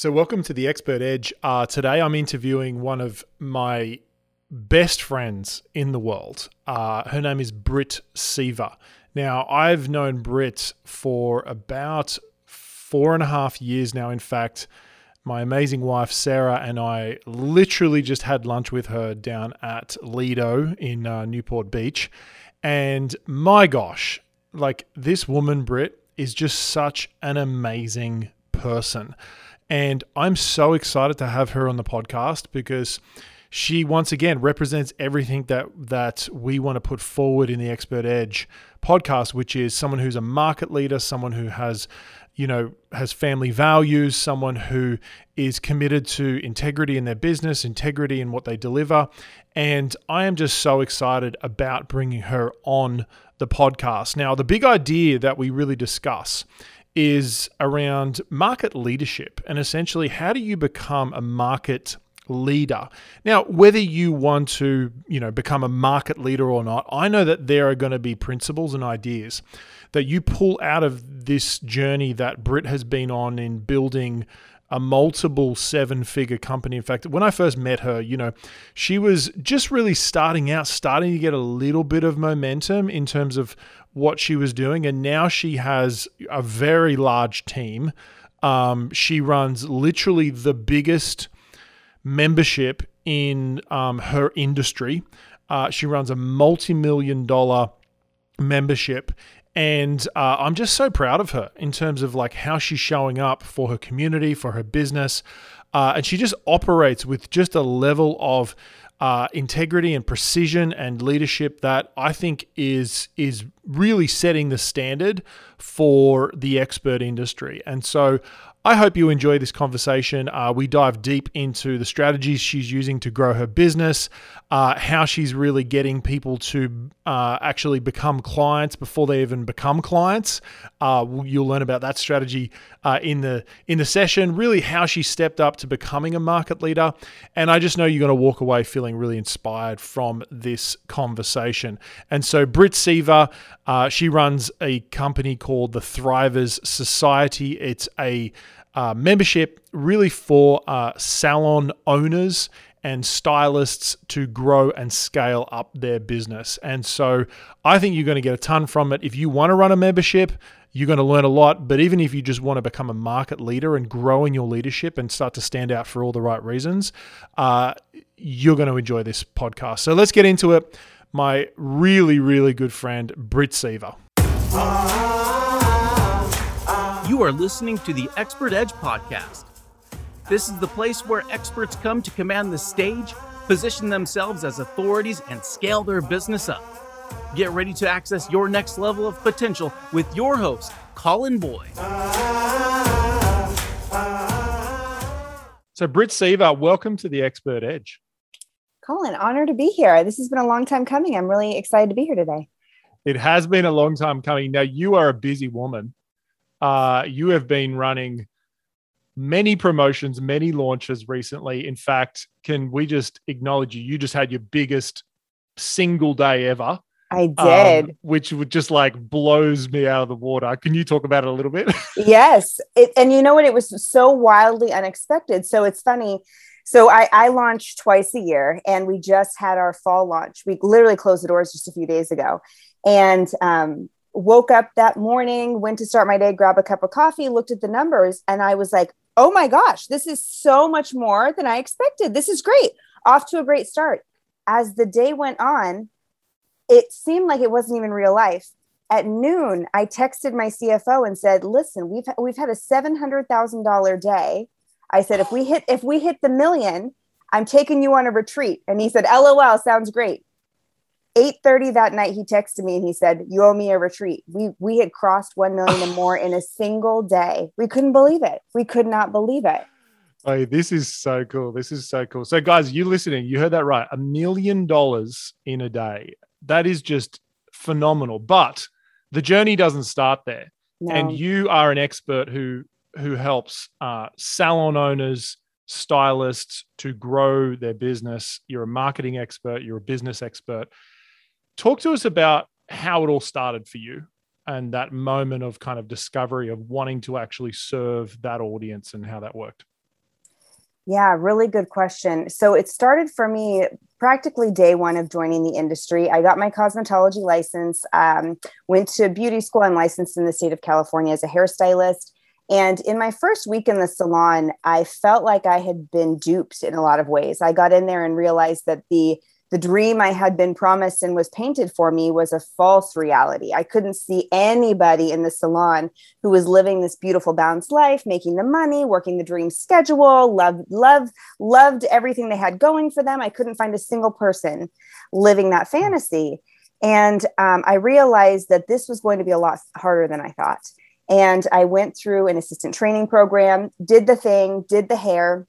So, welcome to the Expert Edge. Uh, today, I'm interviewing one of my best friends in the world. Uh, her name is Britt Seaver. Now, I've known Britt for about four and a half years now. In fact, my amazing wife Sarah and I literally just had lunch with her down at Lido in uh, Newport Beach. And my gosh, like this woman, Britt, is just such an amazing person. And I'm so excited to have her on the podcast because she once again represents everything that that we want to put forward in the Expert Edge podcast, which is someone who's a market leader, someone who has you know has family values, someone who is committed to integrity in their business, integrity in what they deliver, and I am just so excited about bringing her on the podcast. Now, the big idea that we really discuss is around market leadership and essentially how do you become a market leader. Now, whether you want to, you know, become a market leader or not, I know that there are going to be principles and ideas that you pull out of this journey that Britt has been on in building a multiple seven figure company. In fact, when I first met her, you know, she was just really starting out, starting to get a little bit of momentum in terms of what she was doing. And now she has a very large team. Um, she runs literally the biggest membership in um, her industry. Uh, she runs a multi million dollar membership and uh, I'm just so proud of her in terms of like how she's showing up for her community, for her business, uh, and she just operates with just a level of uh, integrity and precision and leadership that I think is is really setting the standard for the expert industry. And so I hope you enjoy this conversation. Uh, we dive deep into the strategies she's using to grow her business, uh, how she's really getting people to uh, actually become clients before they even become clients. Uh, you'll learn about that strategy uh, in the in the session. Really, how she stepped up to becoming a market leader, and I just know you're going to walk away feeling really inspired from this conversation. And so, Britt Seaver, uh, she runs a company called the Thrivers Society. It's a uh, membership really for uh, salon owners and stylists to grow and scale up their business. And so I think you're going to get a ton from it. If you want to run a membership, you're going to learn a lot. But even if you just want to become a market leader and grow in your leadership and start to stand out for all the right reasons, uh, you're going to enjoy this podcast. So let's get into it. My really, really good friend, Britt Seaver. You are listening to the Expert Edge podcast. This is the place where experts come to command the stage, position themselves as authorities, and scale their business up. Get ready to access your next level of potential with your host, Colin Boyd. So, Britt Seaver, welcome to the Expert Edge. Colin, honor to be here. This has been a long time coming. I'm really excited to be here today. It has been a long time coming. Now, you are a busy woman. Uh, you have been running many promotions, many launches recently. In fact, can we just acknowledge you? You just had your biggest single day ever. I did. Um, which would just like blows me out of the water. Can you talk about it a little bit? yes. It, and you know what? It was so wildly unexpected. So it's funny. So I, I launch twice a year and we just had our fall launch. We literally closed the doors just a few days ago. And um, woke up that morning, went to start my day, grab a cup of coffee, looked at the numbers, and I was like, oh my gosh, this is so much more than I expected. This is great. Off to a great start. As the day went on, it seemed like it wasn't even real life. At noon, I texted my CFO and said, "Listen, we've we've had a seven hundred thousand dollar day." I said, "If we hit if we hit the million, I'm taking you on a retreat." And he said, "LOL, sounds great." 8:30 that night he texted me and he said, "You owe me a retreat." We we had crossed 1 million and more in a single day. We couldn't believe it. We could not believe it. Oh, this is so cool. This is so cool. So guys, you listening, you heard that right. A million dollars in a day. That is just phenomenal. But the journey doesn't start there. No. And you are an expert who who helps uh, salon owners, stylists to grow their business. You're a marketing expert, you're a business expert Talk to us about how it all started for you and that moment of kind of discovery of wanting to actually serve that audience and how that worked. Yeah, really good question. So it started for me practically day one of joining the industry. I got my cosmetology license, um, went to beauty school. I'm licensed in the state of California as a hairstylist. And in my first week in the salon, I felt like I had been duped in a lot of ways. I got in there and realized that the the dream I had been promised and was painted for me was a false reality. I couldn't see anybody in the salon who was living this beautiful balanced life, making the money, working the dream schedule, loved, loved, loved everything they had going for them. I couldn't find a single person living that fantasy. And um, I realized that this was going to be a lot harder than I thought. And I went through an assistant training program, did the thing, did the hair,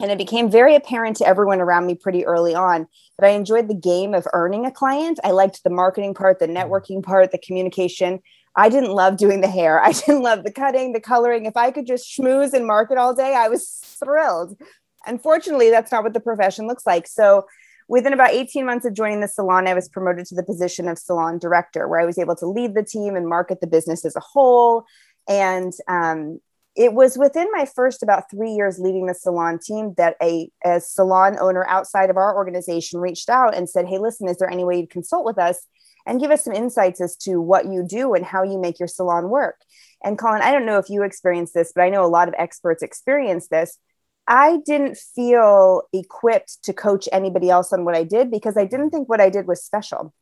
and it became very apparent to everyone around me pretty early on that I enjoyed the game of earning a client. I liked the marketing part, the networking part, the communication. I didn't love doing the hair. I didn't love the cutting, the coloring. If I could just schmooze and market all day, I was thrilled. Unfortunately, that's not what the profession looks like. So, within about 18 months of joining the salon, I was promoted to the position of salon director, where I was able to lead the team and market the business as a whole. And um, it was within my first about three years leading the salon team that a, a salon owner outside of our organization reached out and said, Hey, listen, is there any way you'd consult with us and give us some insights as to what you do and how you make your salon work? And Colin, I don't know if you experienced this, but I know a lot of experts experience this. I didn't feel equipped to coach anybody else on what I did because I didn't think what I did was special.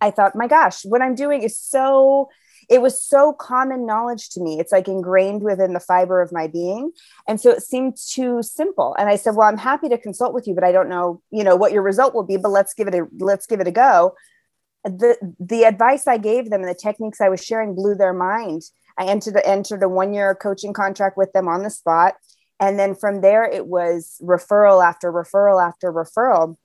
I thought, my gosh, what I'm doing is so it was so common knowledge to me. It's like ingrained within the fiber of my being. And so it seemed too simple. And I said, well, I'm happy to consult with you, but I don't know, you know, what your result will be, but let's give it a, let's give it a go. The, the advice I gave them and the techniques I was sharing blew their mind. I entered, entered a one year coaching contract with them on the spot. And then from there, it was referral after referral after referral.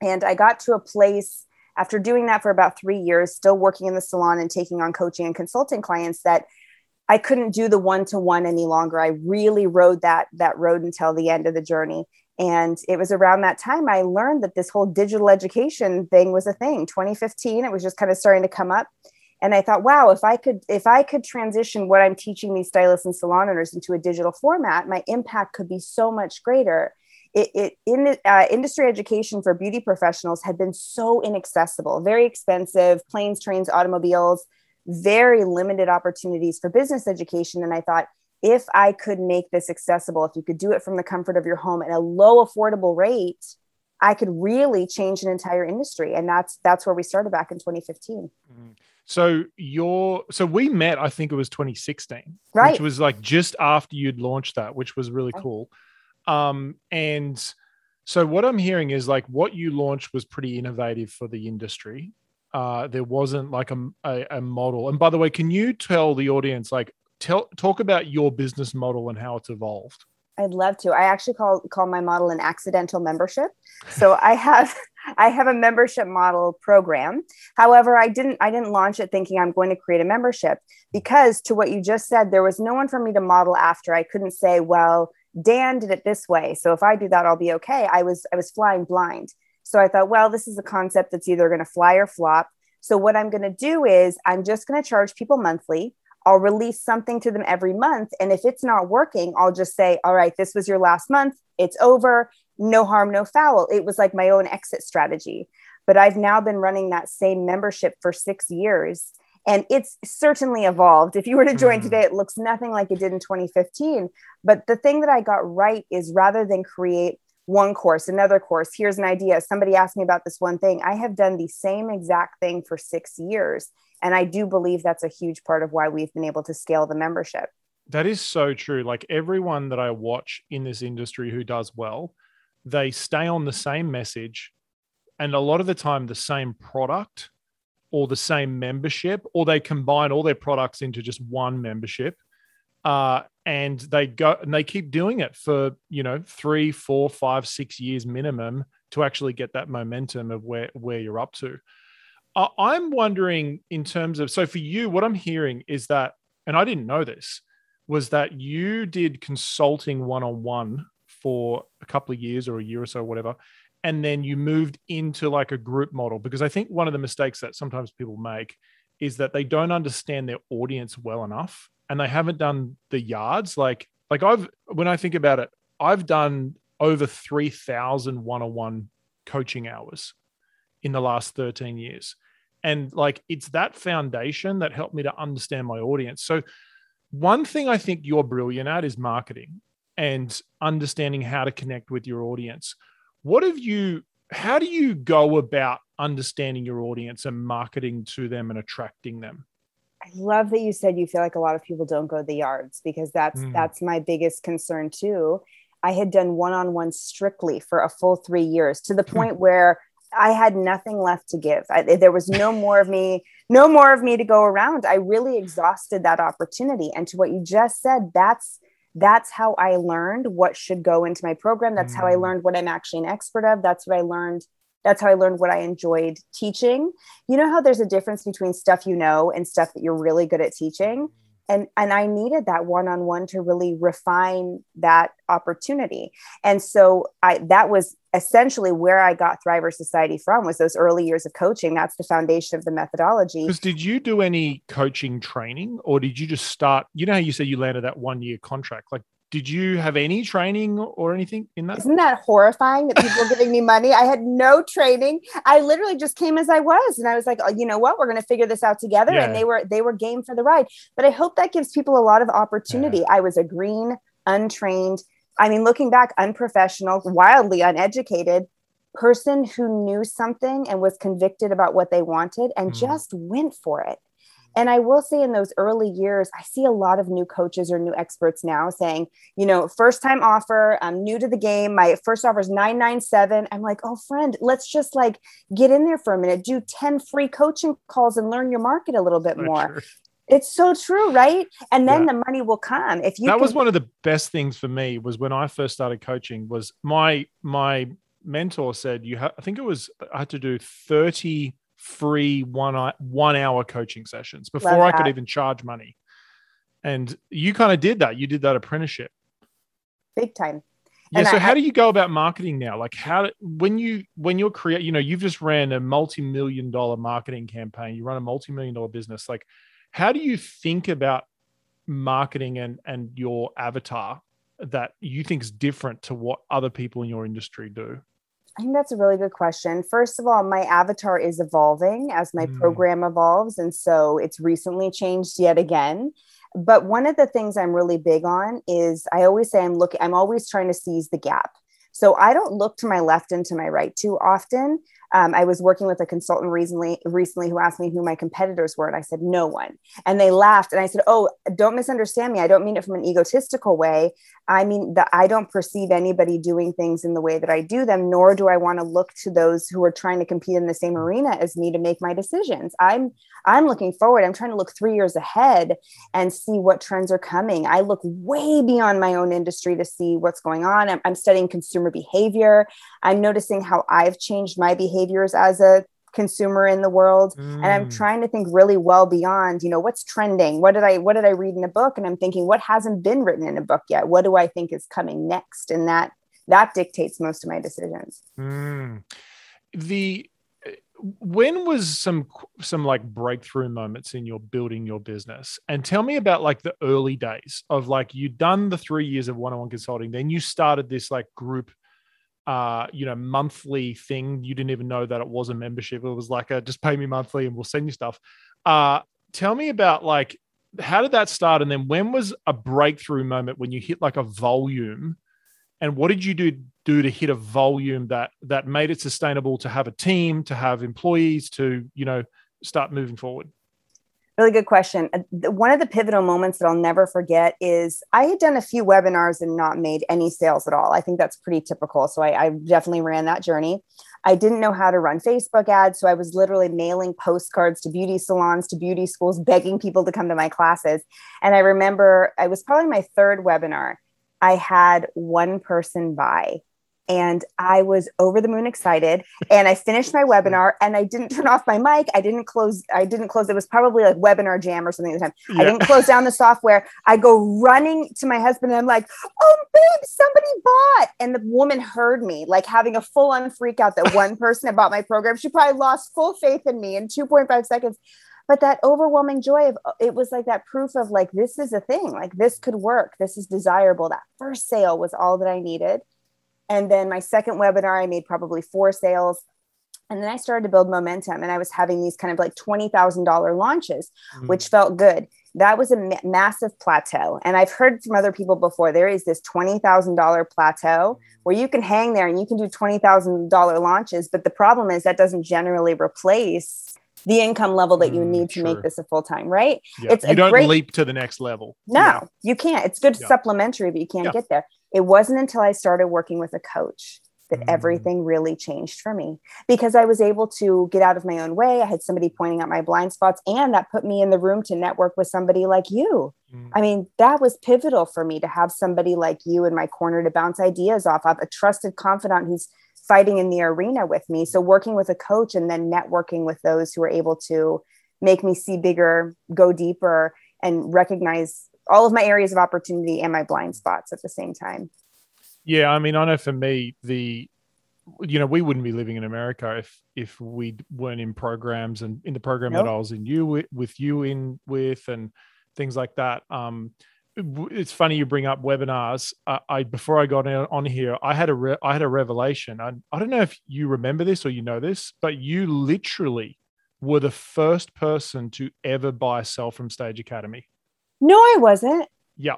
And I got to a place after doing that for about three years, still working in the salon and taking on coaching and consulting clients, that I couldn't do the one to one any longer. I really rode that that road until the end of the journey. And it was around that time I learned that this whole digital education thing was a thing. 2015, it was just kind of starting to come up. And I thought, wow, if I could if I could transition what I'm teaching these stylists and salon owners into a digital format, my impact could be so much greater it, it in uh, industry education for beauty professionals had been so inaccessible, very expensive, planes, trains, automobiles, very limited opportunities for business education. And I thought, if I could make this accessible, if you could do it from the comfort of your home at a low affordable rate, I could really change an entire industry. And that's that's where we started back in 2015. Mm. So your so we met, I think it was 2016, right? Which was like just after you'd launched that, which was really cool. Um, and so what I'm hearing is like what you launched was pretty innovative for the industry. Uh, there wasn't like a, a, a model. And by the way, can you tell the audience like tell talk about your business model and how it's evolved? I'd love to. I actually call call my model an accidental membership. So I have I have a membership model program. However, I didn't I didn't launch it thinking I'm going to create a membership because to what you just said, there was no one for me to model after. I couldn't say, well, Dan did it this way. So if I do that, I'll be okay. I was I was flying blind. So I thought, well, this is a concept that's either going to fly or flop. So what I'm going to do is I'm just going to charge people monthly. I'll release something to them every month. And if it's not working, I'll just say, all right, this was your last month. It's over. No harm, no foul. It was like my own exit strategy. But I've now been running that same membership for six years and it's certainly evolved. If you were to join mm. today, it looks nothing like it did in 2015. But the thing that I got right is rather than create one course, another course, here's an idea. Somebody asked me about this one thing. I have done the same exact thing for six years. And I do believe that's a huge part of why we've been able to scale the membership. That is so true. Like everyone that I watch in this industry who does well, they stay on the same message and a lot of the time the same product or the same membership, or they combine all their products into just one membership. Uh, and they go and they keep doing it for you know three, four, five, six years minimum to actually get that momentum of where where you're up to. Uh, I'm wondering in terms of so for you, what I'm hearing is that, and I didn't know this, was that you did consulting one on one for a couple of years or a year or so, whatever, and then you moved into like a group model because i think one of the mistakes that sometimes people make is that they don't understand their audience well enough and they haven't done the yards like like i've when i think about it I've done over 3,000 one on one coaching hours in the last 13 years. And like it's that foundation that helped me to understand my audience. So, one thing I think you're brilliant at is marketing and understanding how to connect with your audience. What have you, how do you go about understanding your audience and marketing to them and attracting them? I love that you said you feel like a lot of people don't go to the yards because that's mm. that's my biggest concern too. I had done one-on-one strictly for a full 3 years to the hmm. point where I had nothing left to give. I, there was no more of me, no more of me to go around. I really exhausted that opportunity. And to what you just said, that's that's how I learned what should go into my program. That's mm. how I mm. learned what I'm actually an expert of. That's what I learned. That's how I learned what I enjoyed teaching. You know how there's a difference between stuff you know and stuff that you're really good at teaching and and i needed that one-on-one to really refine that opportunity. And so i that was essentially where i got thriver society from was those early years of coaching. That's the foundation of the methodology. Because did you do any coaching training or did you just start you know how you said you landed that one year contract like did you have any training or anything in that? Isn't that horrifying that people are giving me money? I had no training. I literally just came as I was, and I was like, oh, you know what? We're going to figure this out together. Yeah. And they were they were game for the ride. But I hope that gives people a lot of opportunity. Yeah. I was a green, untrained. I mean, looking back, unprofessional, wildly uneducated person who knew something and was convicted about what they wanted and mm. just went for it. And I will say in those early years, I see a lot of new coaches or new experts now saying, you know, first time offer, I'm new to the game. My first offer is 997. I'm like, oh, friend, let's just like get in there for a minute, do 10 free coaching calls and learn your market a little bit oh, more. It's so true, right? And then yeah. the money will come. If you That can- was one of the best things for me was when I first started coaching was my my mentor said you have I think it was I had to do 30 free one uh, one hour coaching sessions before I could even charge money. And you kind of did that. You did that apprenticeship. Big time. Yeah. And so I, how do you go about marketing now? Like how when you when you're create, you know, you've just ran a multi-million dollar marketing campaign, you run a multi-million dollar business. Like, how do you think about marketing and and your avatar that you think is different to what other people in your industry do? I think that's a really good question. First of all, my avatar is evolving as my mm. program evolves. And so it's recently changed yet again. But one of the things I'm really big on is I always say I'm looking, I'm always trying to seize the gap. So I don't look to my left and to my right too often. Um, I was working with a consultant recently, recently who asked me who my competitors were, and I said no one. And they laughed, and I said, "Oh, don't misunderstand me. I don't mean it from an egotistical way. I mean that I don't perceive anybody doing things in the way that I do them, nor do I want to look to those who are trying to compete in the same arena as me to make my decisions. I'm I'm looking forward. I'm trying to look three years ahead and see what trends are coming. I look way beyond my own industry to see what's going on. I'm, I'm studying consumer behavior. I'm noticing how I've changed my behaviors as a consumer in the world mm. and i'm mm. trying to think really well beyond you know what's trending what did i what did i read in a book and i'm thinking what hasn't been written in a book yet what do i think is coming next and that that dictates most of my decisions mm. the when was some some like breakthrough moments in your building your business and tell me about like the early days of like you'd done the three years of one-on-one consulting then you started this like group uh you know monthly thing. You didn't even know that it was a membership. It was like a just pay me monthly and we'll send you stuff. Uh tell me about like how did that start? And then when was a breakthrough moment when you hit like a volume? And what did you do do to hit a volume that that made it sustainable to have a team to have employees to you know start moving forward really good question uh, one of the pivotal moments that i'll never forget is i had done a few webinars and not made any sales at all i think that's pretty typical so I, I definitely ran that journey I didn't know how to run Facebook ads. So I was literally mailing postcards to beauty salons, to beauty schools, begging people to come to my classes. And I remember I was probably my third webinar. I had one person buy and I was over the moon excited. And I finished my webinar and I didn't turn off my mic. I didn't close, I didn't close, it was probably like WebinarJam or something at the time. Yeah. I didn't close down the software. I go running to my husband and I'm like, oh, babe, somebody bought. And the woman heard me like having a full on freak out that one person had bought my program. She probably lost full faith in me in 2.5 seconds. but that overwhelming joy of uh, it was like that proof of like this is a thing like this could work this is desirable that first sale was all that i needed and then my second webinar i made probably four sales and then I started to build momentum and I was having these kind of like $20,000 launches, mm. which felt good. That was a ma- massive plateau. And I've heard from other people before there is this $20,000 plateau where you can hang there and you can do $20,000 launches. But the problem is that doesn't generally replace the income level that you mm, need to make this a full time, right? Yeah. It's you don't great... leap to the next level. No, yeah. you can't. It's good yeah. supplementary, but you can't get there. It wasn't until I started working with a coach that mm. everything really changed for me because I was able to get out of my own way. I had somebody pointing out my blind spots, and that put me in the room to network with somebody like you. Mm. I mean, that was pivotal for me to have somebody like you in my corner to bounce ideas off of, a trusted confidant who's fighting in the arena with me. So, working with a coach and then networking with those who are able to make me see bigger, go deeper, and recognize all of my areas of opportunity and my blind spots at the same time. Yeah, I mean, I know for me, the you know, we wouldn't be living in America if if we weren't in programs and in the program nope. that I was in you with, with you in with and things like that. Um, it's funny you bring up webinars. I, I before I got on here, I had a re, I had a revelation. I, I don't know if you remember this or you know this, but you literally were the first person to ever buy a Sell from Stage Academy. No, I wasn't. Yeah.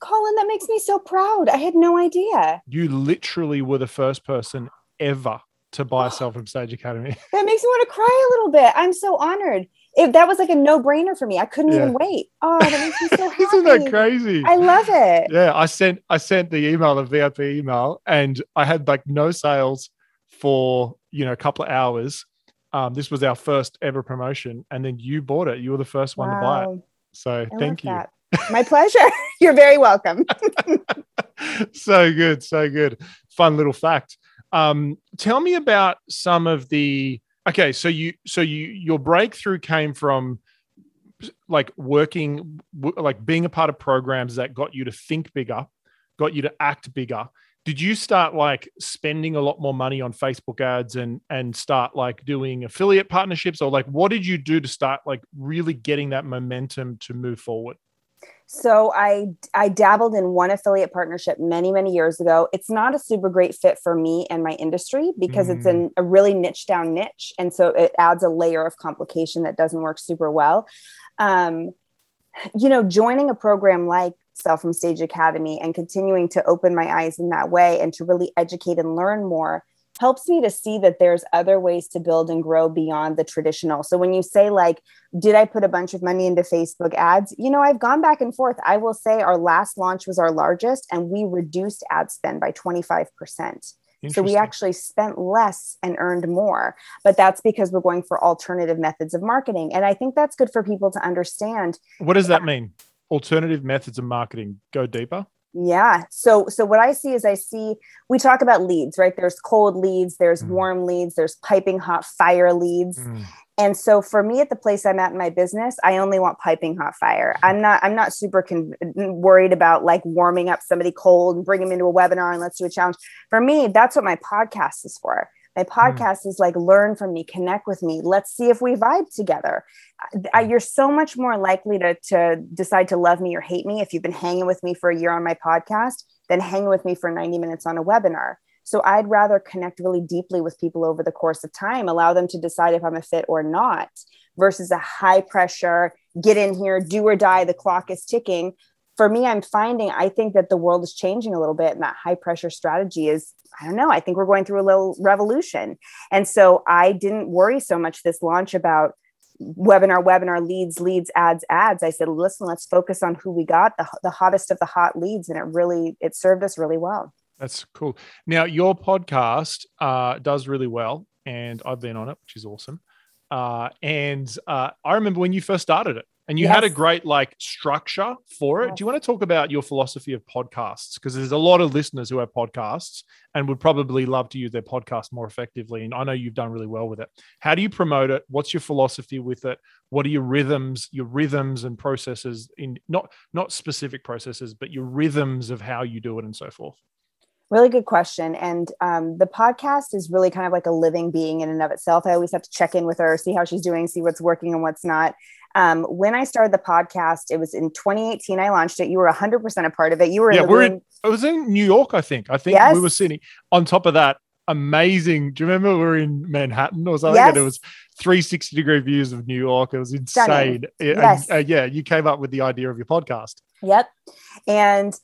Colin, that makes me so proud. I had no idea. You literally were the first person ever to buy a Sell from Stage Academy. That makes me want to cry a little bit. I'm so honored. If that was like a no-brainer for me. I couldn't yeah. even wait. Oh, that makes me so happy. Isn't that crazy? I love it. Yeah, I sent I sent the email, the VIP email, and I had like no sales for you know a couple of hours. Um, this was our first ever promotion, and then you bought it. You were the first one wow. to buy it. So I thank you. That. My pleasure. You're very welcome. so good, so good. Fun little fact. Um, tell me about some of the okay. So you, so you, your breakthrough came from like working, like being a part of programs that got you to think bigger, got you to act bigger. Did you start like spending a lot more money on Facebook ads and and start like doing affiliate partnerships or like what did you do to start like really getting that momentum to move forward? So I I dabbled in one affiliate partnership many many years ago. It's not a super great fit for me and my industry because mm. it's in a really niche down niche, and so it adds a layer of complication that doesn't work super well. Um, you know, joining a program like Sell from Stage Academy and continuing to open my eyes in that way and to really educate and learn more helps me to see that there's other ways to build and grow beyond the traditional. So when you say like did I put a bunch of money into Facebook ads? You know, I've gone back and forth. I will say our last launch was our largest and we reduced ad spend by 25%. So we actually spent less and earned more. But that's because we're going for alternative methods of marketing. And I think that's good for people to understand. What does that mean? Alternative methods of marketing. Go deeper. Yeah. So so what I see is I see we talk about leads, right? There's cold leads, there's mm. warm leads, there's piping hot fire leads. Mm. And so for me at the place I'm at in my business, I only want piping hot fire. I'm not I'm not super con- worried about like warming up somebody cold and bring them into a webinar and let's do a challenge. For me, that's what my podcast is for. My hmm. podcast mm. is like learn from me, connect with me. Let's see if we vibe together. I, you're so much more likely to, to decide to love me or hate me if you've been hanging with me for a year on my podcast than hanging with me for 90 minutes on a webinar. So I'd rather connect really deeply with people over the course of time, allow them to decide if I'm a fit or not, versus a high pressure, get in here, do or die, the clock is ticking. For me, I'm finding I think that the world is changing a little bit, and that high pressure strategy is I don't know. I think we're going through a little revolution. And so I didn't worry so much this launch about webinar, webinar, leads, leads, ads, ads. I said, listen, let's focus on who we got, the, the hottest of the hot leads. And it really, it served us really well. That's cool. Now, your podcast uh, does really well, and I've been on it, which is awesome. Uh, and uh, I remember when you first started it, and you yes. had a great like structure for it. Yes. Do you want to talk about your philosophy of podcasts? Because there's a lot of listeners who have podcasts and would probably love to use their podcast more effectively. And I know you've done really well with it. How do you promote it? What's your philosophy with it? What are your rhythms, your rhythms and processes in not not specific processes, but your rhythms of how you do it and so forth? Really good question. And um, the podcast is really kind of like a living being in and of itself. I always have to check in with her, see how she's doing, see what's working and what's not. Um, when I started the podcast, it was in 2018. I launched it. You were 100% a part of it. You were yeah, in we're in, I was in New York, I think. I think Yes. we were sitting on top of that amazing. Do you remember we were in Manhattan or something? Yes. And it was 360 degree views of New York. It was insane. It- and, Yes. uh, yeah, you came up with the idea of your podcast. Yep. And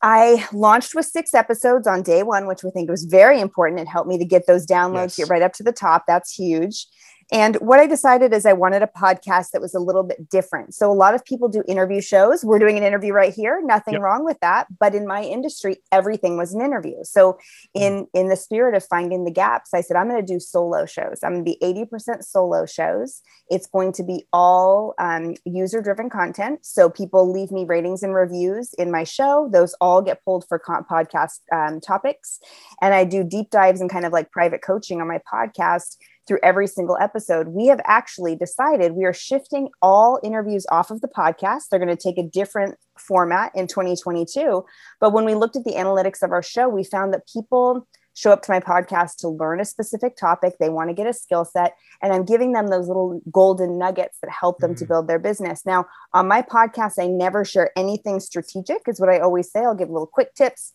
I launched with six episodes on day one, which we think was very important. It helped me to get those downloads, Yes. get right up to the top. That's huge. And what I decided is I wanted a podcast that was a little bit different. So a lot of people do interview shows. We're doing an interview right here. Nothing Yep. wrong with that. But in my industry, everything was an interview. So Mm. in in the spirit of finding the gaps, I said I'm going to do solo shows. I'm going to be 80% solo shows. It's going to be all um, user driven content. So people leave me ratings and reviews in my show. Those all get pulled for con- podcast um, topics. And I do deep dives and kind of like private coaching on my podcast through every single episode. We have actually decided we are shifting all interviews off of the podcast. They're going to take a different format in 2022. But when we looked at the analytics of our show, we found that people show up to my podcast to learn a specific topic. They want to get a skill set, and I'm giving them those little golden nuggets that help them to Mhm. build their business. Now, on my podcast, I never share anything strategic, is what I always say. I'll give little quick tips,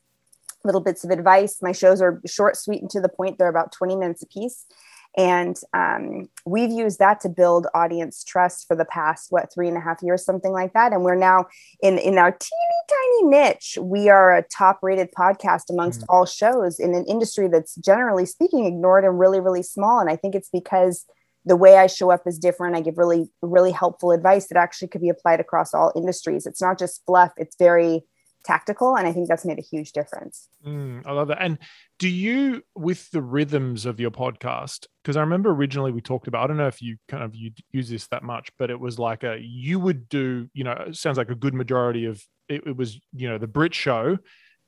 little bits of advice. My shows are short, sweet, and to the point. They're about 20 minutes a piece. And um, we've used that to build audience trust for the past, what, three and a half years, something like that. And we're now in, in our teeny tiny niche. We are a top rated podcast amongst Mhm. all shows in an industry that's generally speaking ignored and really, really small. And I think it's because the way I show up is different. I give really, really helpful advice that actually could be applied across all industries. It's not just fluff, it's very tactical. And I think that's made a huge difference. Mm, I love that. And do you, with the rhythms of your podcast, because I remember originally we talked about, I don't know if you kind of you use this that much, but it was like a, you would do, you know, sounds like a good majority of it, it was, you know, the Britt show,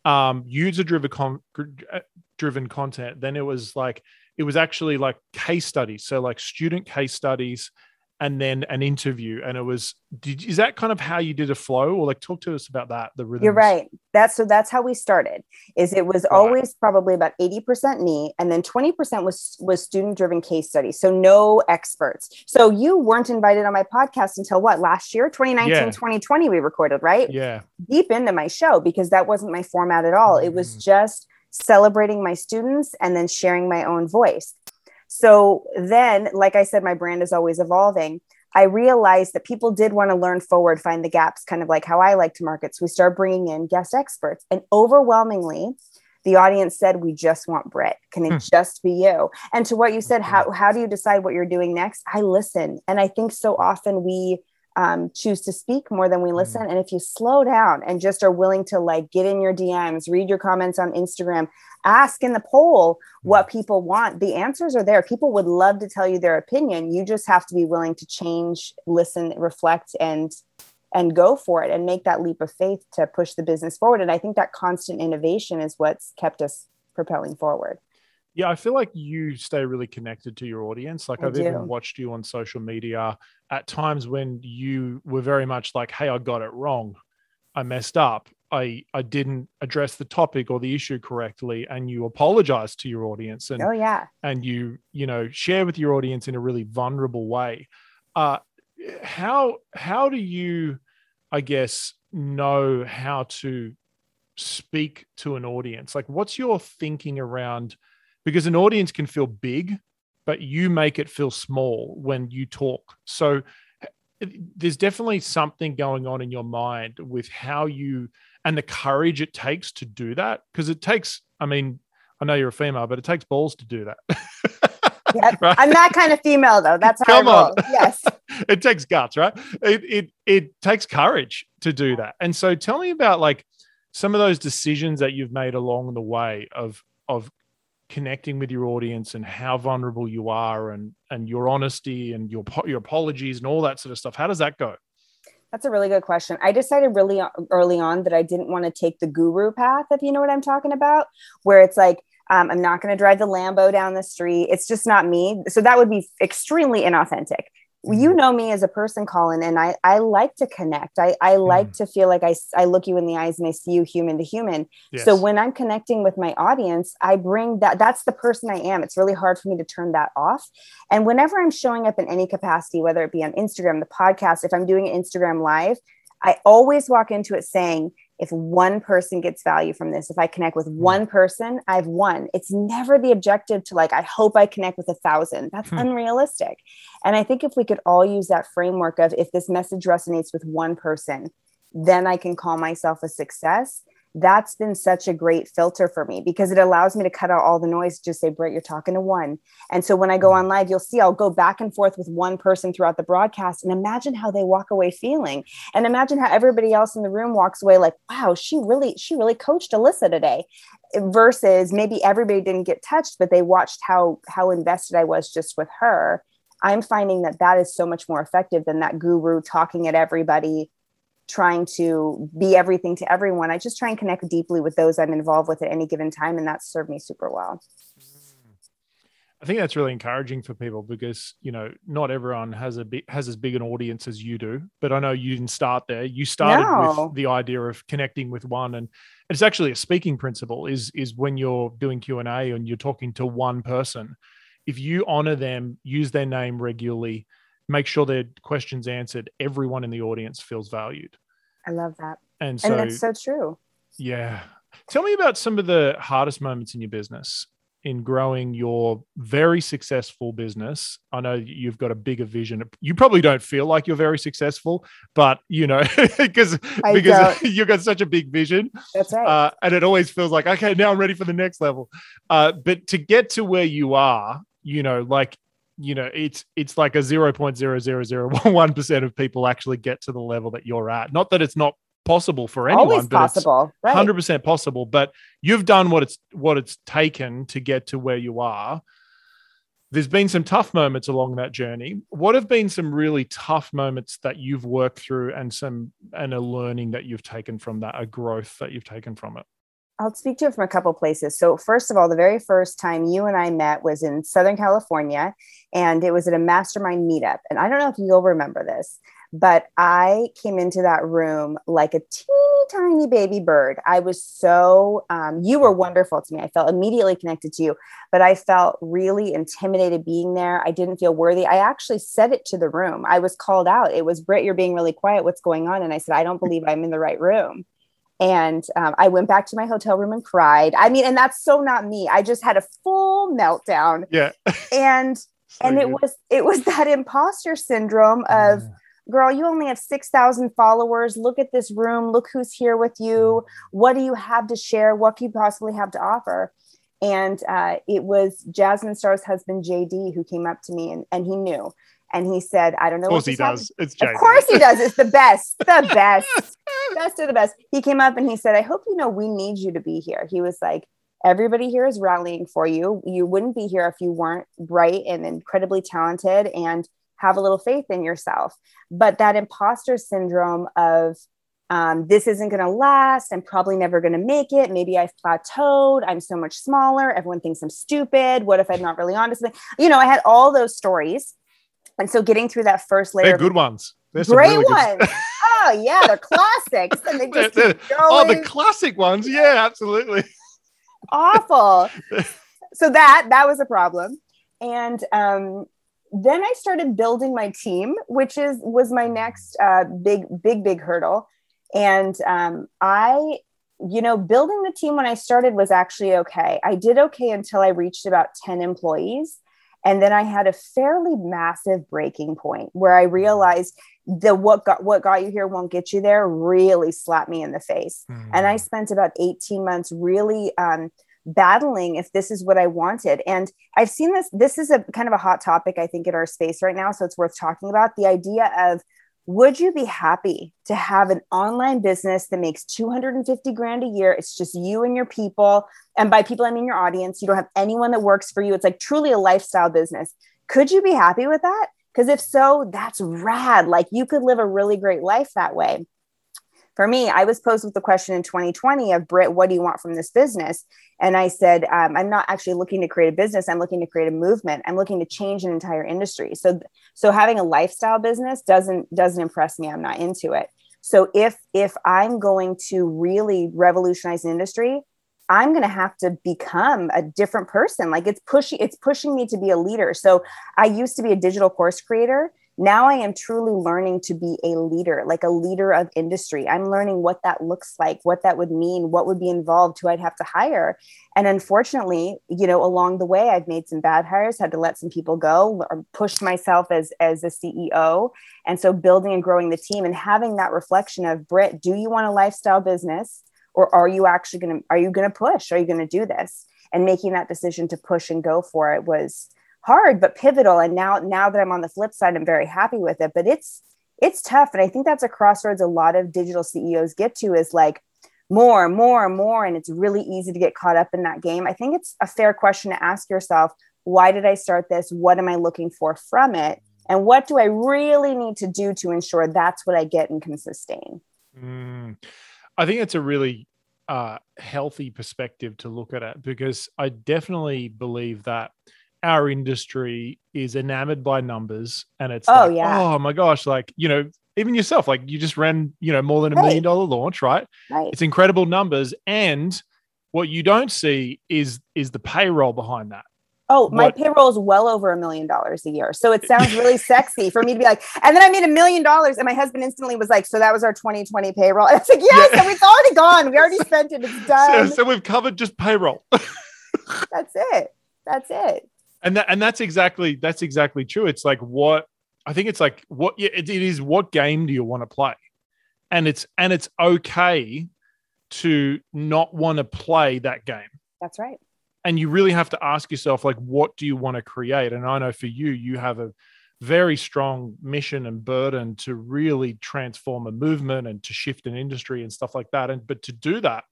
um, user driven con- uh, driven content. Then it was like, it was actually like case studies. So like student case studies and then an interview. And it was, did, is that kind of how you did a flow or like talk to us about that? The rhythms. You're right. That's so that's how we started. Is it was Right. always probably about 80% me and then 20% was was student driven case studies. So no experts. So you weren't invited on my podcast until what? Last year, 2019, Yeah. 2020 we recorded, right? Yeah. Deep into my show because that wasn't my format at all. It was Mhm. just celebrating my students and then sharing my own voice. So then, like I said, my brand is always evolving. I realized that people did want to learn forward, find the gaps, kind of like how I like to market. So we started bringing in guest experts, and overwhelmingly, the audience said, "We just want Britt. Can it Hmm. just be you?" And to what you said, how how do you decide what you're doing next? I listen, and I think so often we um, choose to speak more than we listen. And if you slow down and just are willing to like get in your DMs, read your comments on Instagram, ask in the poll what people want, the answers are there. People would love to tell you their opinion. You just have to be willing to change, listen, reflect, and and go for it and make that leap of faith to push the business forward. And I think that constant innovation is what's kept us propelling forward. Yeah, I feel like you stay really connected to your audience. Like I I've do. even watched you on social media at times when you were very much like, "Hey, I got it wrong. I messed up. I I didn't address the topic or the issue correctly," and you apologize to your audience and Oh yeah. and you you know share with your audience in a really vulnerable way. Uh, how how do you, I guess, know how to speak to an audience? Like, what's your thinking around? Because an audience can feel big, but you make it feel small when you talk. So eh, there's definitely something going on in your mind with how you and the courage it takes to do that. Because it takes, I mean, I know you're a female, but it takes balls to do that. Yep. Right? I'm that kind of female though. That's how Come I on. Yes. it takes guts, right? It, it it takes courage to do that. And so tell me about like some of those decisions that you've made along the way of of connecting with your audience and how vulnerable you are and and your honesty and your your apologies and all that sort of stuff. How does that go? That's a really good question. I decided really early on that I didn't want to take the guru path, if you know what I'm talking about, where it's like, um, I'm not going to drive the Lambo down the street. It's just not me. So that would be extremely inauthentic. You know me as a person colin and i i like to connect. I i like mm. to feel like i i look you in the eyes and i see you human to human. Yes. so when i'm connecting with my audience i bring that that's the person i am. It's really hard for me to turn that off. And whenever i'm showing up in any capacity whether it be on instagram the podcast if i'm doing an instagram live i always walk into it saying if one person gets value from this, if I connect with hmm. one person, I've won. It's never the objective to like, I hope I connect with a thousand. That's hmm. unrealistic. And I think if we could all use that framework of if this message resonates with one person, then I can call myself a success that's been such a great filter for me because it allows me to cut out all the noise. Just say Britt you're talking to one. And so when i go mm-hmm. on live you'll see i'll go back and forth with one person throughout the broadcast and imagine how they walk away feeling. And imagine how everybody else in the room walks away like wow she really she really coached alyssa today versus maybe everybody didn't get touched but they watched how how invested i was just with her. I'm finding that that is so much more effective than that guru talking at everybody trying to be everything to everyone. I just try and connect deeply with those I'm involved with at any given time, and that's served me super well. I think that's really encouraging for people because you know not everyone has a big, has as big an audience as you do. But I know you didn't start there. You started no. with the idea of connecting with one, and it's actually a speaking principle. Is is when you're doing Q and A and you're talking to one person, if you honor them, use their name regularly, make sure their questions answered, everyone in the audience feels valued. I love that. And so and that's so true. Yeah. Tell me about some of the hardest moments in your business in growing your very successful business. I know you've got a bigger vision. You probably don't feel like you're very successful, but you know, because because you've got such a big vision. That's right. Uh, and it always feels like, okay, now I'm ready for the next level. Uh, but to get to where you are, you know, like you know it's it's like a 0.0001% of people actually get to the level that you're at. Not that it's not possible for anyone Always but possible right. 100% possible but you've done what it's what it's taken to get to where you are. There's been some tough moments along that journey. What have been some really tough moments that you've worked through and some and a learning that you've taken from that a growth that you've taken from it I'll speak to it from a couple places. So, first of all, the very first time you and I met was in Southern California, and it was at a mastermind meetup. And I don't know if you'll remember this, but I came into that room like a teeny tiny baby bird. I was so, um, you were wonderful to me. I felt immediately connected to you, but I felt really intimidated being there. I didn't feel worthy. I actually said it to the room. I was called out. It was Britt, you're being really quiet. What's going on? And I said, I don't believe I'm in the right room and um, i went back to my hotel room and cried. I mean and that's so not me. I just had a full meltdown. Yeah. And so and it was it was that imposter syndrome of girl you only have 6000 followers. Look at this room. Look who's here with you. What do you have to share? What can you possibly have to offer? And uh, it was jasmine star's husband jd who came up to me and, and he knew. And he said, I don't know. Of course he does. It's JD. Of course he does. It's the best, the best, best of the best. He came up and he said, I hope you know we need you to be here. He was like, everybody here is rallying for you. You wouldn't be here if you weren't bright and incredibly talented and have a little faith in yourself. But that imposter syndrome of um, this isn't going to last. I'm probably never going to make it. Maybe I've plateaued. I'm so much smaller. Everyone thinks I'm stupid. What if I'm not really onto something? You know, I had all those stories and so getting through that first layer, they're good ones. There's great really ones. oh yeah, they're classics, and they just they're, they're, oh the classic ones. Yeah, absolutely. Awful. so that that was a problem, and um, then I started building my team, which is was my next uh, big big big hurdle, and um, I you know, building the team when I started was actually okay. I did okay until I reached about 10 employees. And then I had a fairly massive breaking point where I realized the what got what got you here won't get you there really slapped me in the face. Mm. And I spent about 18 months really um, battling if this is what I wanted. And I've seen this, this is a kind of a hot topic, I think, in our space right now. So it's worth talking about the idea of would you be happy to have an online business that makes 250 grand a year? It's just you and your people. And by people, I mean your audience. You don't have anyone that works for you. It's like truly a lifestyle business. Could you be happy with that? Because if so, that's rad. Like you could live a really great life that way. For me, I was posed with the question in 2020 of Britt, what do you want from this business? And I said, um, I'm not actually looking to create a business. I'm looking to create a movement. I'm looking to change an entire industry. So, so having a lifestyle business doesn't doesn't impress me. I'm not into it. So if if I'm going to really revolutionize an industry, I'm going to have to become a different person. Like it's pushing it's pushing me to be a leader. So I used to be a digital course creator now I am truly learning to be a leader, like a leader of industry. I'm learning what that looks like, what that would mean, what would be involved, who I'd have to hire. And unfortunately, you know, along the way, I've made some bad hires, had to let some people go, pushed myself as as a CEO. And so building and growing the team and having that reflection of Britt, do you want a lifestyle business? Or are you actually gonna are you gonna push? Are you gonna do this? And making that decision to push and go for it was hard but pivotal. And now now that i'm on the flip side i'm very happy with it. But it's it's tough. And i think that's a crossroads a lot of digital ceos get to is like more more more. And it's really easy to get caught up in that game. I think it's a fair question to ask yourself why did i start this? What am i looking for from it? And what do i really need to do to ensure that's what i get and can sustain? Mm, i think it's a really uh, healthy perspective to look at it because i definitely believe that our industry is enamored by numbers and it's oh like, yeah oh my gosh like you know even yourself like you just ran you know more than a right. million dollar launch right? right it's incredible numbers and what you don't see is is the payroll behind that Oh, my what? payroll is well over a million dollars a year. So it sounds really sexy for me to be like, and then I made a million dollars. And my husband instantly was like, So that was our 2020 payroll. And I was like, Yes, yeah. and it's already gone. We already spent it. It's done. So, so we've covered just payroll. That's it. That's it and that and that's exactly that's exactly true. It's like what i think it's like what it, it is what game do you want to play? And it's and it's okay to not want to play that game. That's right. And you really have to ask yourself like what do you want to create? And i know for you you have a very strong mission and burden to really transform a movement and to shift an industry and stuff like that. And but to do that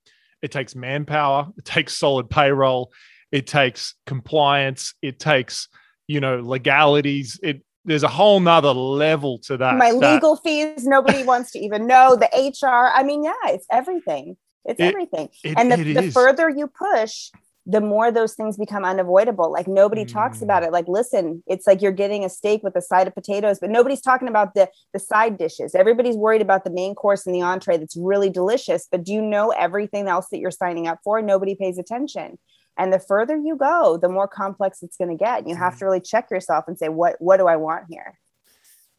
it takes manpower it takes solid payroll it takes compliance it takes you know legalities it there's a whole nother level to that my that, legal fees nobody wants to even know the hr i mean yeah it's everything it's it, everything it, and the, the further you push the more those things become unavoidable. Like nobody mm. talks about it. Like, listen, it's like you're getting a steak with a side of potatoes, but nobody's talking about the the side dishes. Everybody's worried about the main course and the entree that's really delicious. But do you know everything else that you're signing up for? Nobody pays attention and the further you go the more complex it's going to get and you have to really check yourself and say what what do i want here?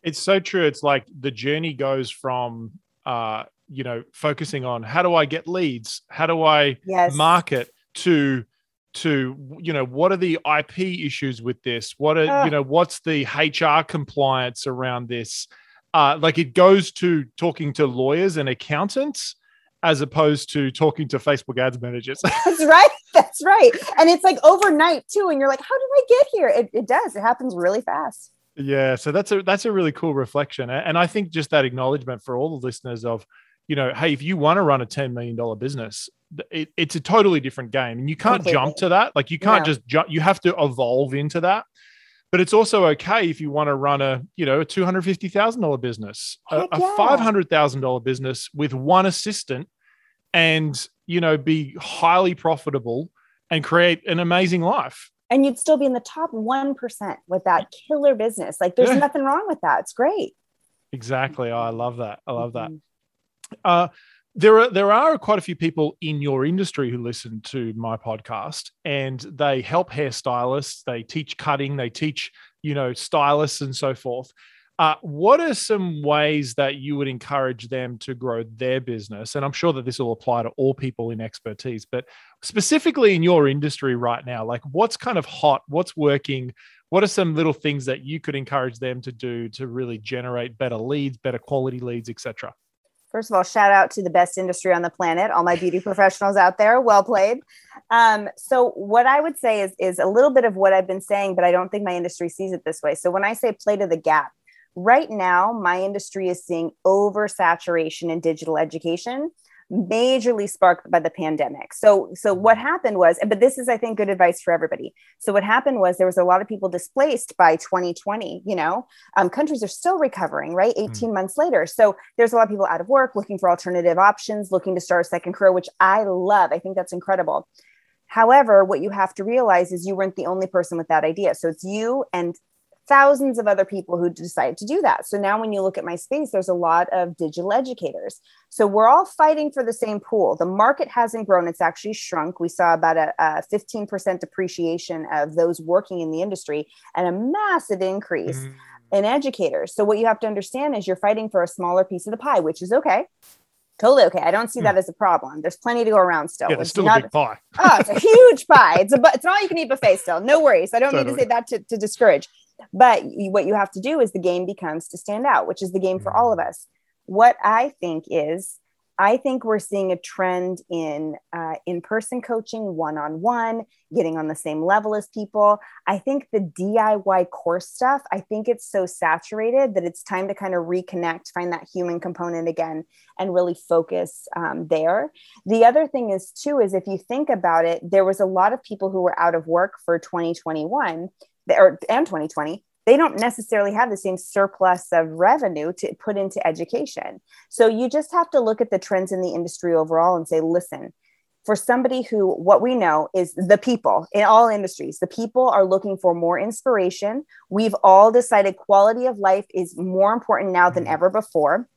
It's so true. It's like the journey goes from uh you know focusing on how do i get leads? How do i yes. market to to you know what are the ip issues with this? What are you know what's the hr compliance around this? Uh like it goes to talking to lawyers and accountants as opposed to talking to Facebook ads managers. That's right. That's right. And it's like overnight too. And you're like, how did I get here? It, it does. It happens really fast. Yeah. So that's a that's a really cool reflection. And I think just that acknowledgement for all the listeners of, you know, hey, if you want to run a $10 million business, it, it's a totally different game. And you can't Completely. jump to that. Like you can't no. just jump, you have to evolve into that but it's also okay if you want to run a you know a two hundred fifty thousand dollar business, a, yeah. a five hundred thousand dollar business with one assistant, and you know be highly profitable and create an amazing life. And you'd still be in the top one percent with that killer business. Like there's yeah. nothing wrong with that. It's great. Exactly. Oh, I love that. I love that. Mm-hmm. Uh, there are there are quite a few people in your industry who listen to my podcast and they help hairstylists they teach cutting they teach you know stylists and so forth. Uh, what are some ways that you would encourage them to grow their business? And i'm sure that this will apply to all people in expertise but specifically in your industry right now like what's kind of hot what's working? What are some little things that you could encourage them to do to really generate better leads better quality leads etc First of all, shout out to the best industry on the planet, all my beauty professionals out there. Well played. Um, so, what I would say is, is a little bit of what I've been saying, but I don't think my industry sees it this way. So, when I say play to the gap, right now, my industry is seeing oversaturation in digital education majorly sparked by the pandemic. So, so what happened was, but this is, I think, good advice for everybody. So, what happened was there was a lot of people displaced by 2020. You know, um, countries are still recovering, right? Hmm. 18 mm. months later. So, there's a lot of people out of work looking for alternative options, looking to start a second career, which I love. I think that's incredible. However, what you have to realize is you weren't the only person with that idea. So, it's you and thousands of other people who decided to do that. So now when you look at my space, there's a lot of digital educators. So we're all fighting for the same pool. The market hasn't grown, it's actually shrunk. We saw about a, a 15% depreciation of those working in the industry and a massive increase mm. in educators. So what you have to understand is you're fighting for a smaller piece of the pie, which is okay totally okay. I don't see that hmm. as a problem. There's plenty to go around still. Yeah, it's still not, a big pie. oh, it's a huge pie. It's a it's an all you can eat buffet still. No worries. I don't totally. mean to say that to, to discourage. But what you have to do is the game becomes to stand out, which is the game for all of us. What I think is, I think we're seeing a trend in uh, in-person coaching, one-on-one, getting on the same level as people. I think the DIY course stuff, I think it's so saturated that it's time to kind of reconnect, find that human component again, and really focus um, there. The other thing is too is if you think about it, there was a lot of people who were out of work for 2021 or and 2020 they don't necessarily have the same surplus of revenue to put into education. So you just have to look at the trends in the industry overall and say listen for somebody who what we know is the people in all industries the people are looking for more inspiration. We've all decided quality of life is more important now than mm-hmm. ever before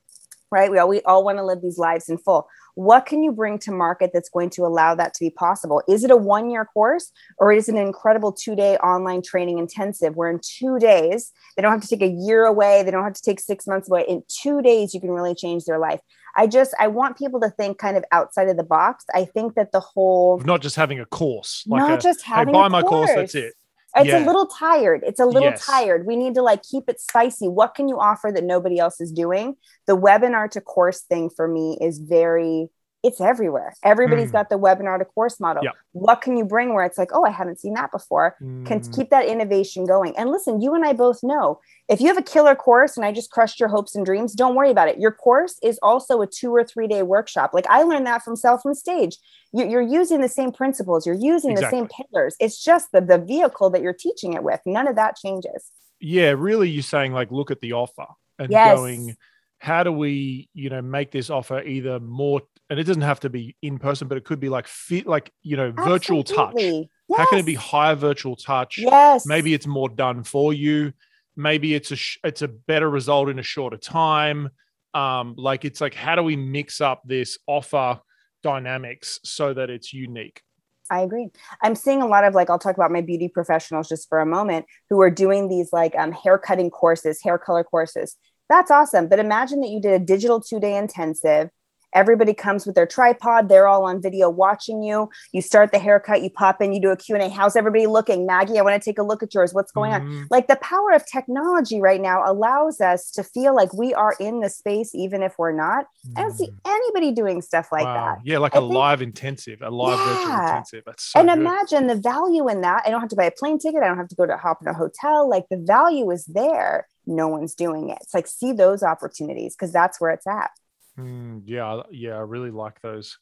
right we all, we all want to live these lives in full what can you bring to market that's going to allow that to be possible? Is it a one year course or is it an incredible two day online training intensive where in two days, they don't have to take a year away, they don't have to take six months away. In two days, you can really change their life. I just I want people to think kind of outside of the box. I think that the whole not just having a course, like not a, just having hey, buy my course. course, that's it. It's yeah. a little tired. It's a little yes. tired. We need to like keep it spicy. What can you offer that nobody else is doing? The webinar to course thing for me is very it's everywhere. Everybody's mm. got the webinar to course model. Yeah. What can you bring where it's like, oh, I haven't seen that before? Mm. Can keep that innovation going. And listen, you and I both know if you have a killer course and I just crushed your hopes and dreams, don't worry about it. Your course is also a two or three day workshop. Like I learned that from Sell from Stage. You're using the same principles, you're using exactly. the same pillars. It's just the, the vehicle that you're teaching it with. None of that changes. Yeah, really, you're saying like, look at the offer and yes. going, how do we, you know, make this offer either more and it doesn't have to be in person, but it could be like fit, like you know, Absolutely. virtual touch. Yes. How can it be higher virtual touch? Yes. Maybe it's more done for you. Maybe it's a sh- it's a better result in a shorter time. Um, like it's like how do we mix up this offer dynamics so that it's unique? I agree. I'm seeing a lot of like I'll talk about my beauty professionals just for a moment who are doing these like um, hair cutting courses, hair color courses. That's awesome. But imagine that you did a digital two day intensive everybody comes with their tripod. They're all on video watching you. You start the haircut you pop in you do a q&a how's everybody looking? Maggie i want to take a look at yours. What's going mm-hmm. on like the power of technology right now allows us to feel like we are in the space even if we're not. Mm-hmm. i don't see mm. anybody doing stuff like wow. that. Yeah like I a think, live intensive a live yeah. virtual intensive. That's so and good. imagine the value in that. I don't have to buy a plane ticket. I don't have to go to hop in a hotel. Like the value is there. No one's doing it. It's like see those opportunities because that's where it's at Mm, yeah, yeah, I really like those.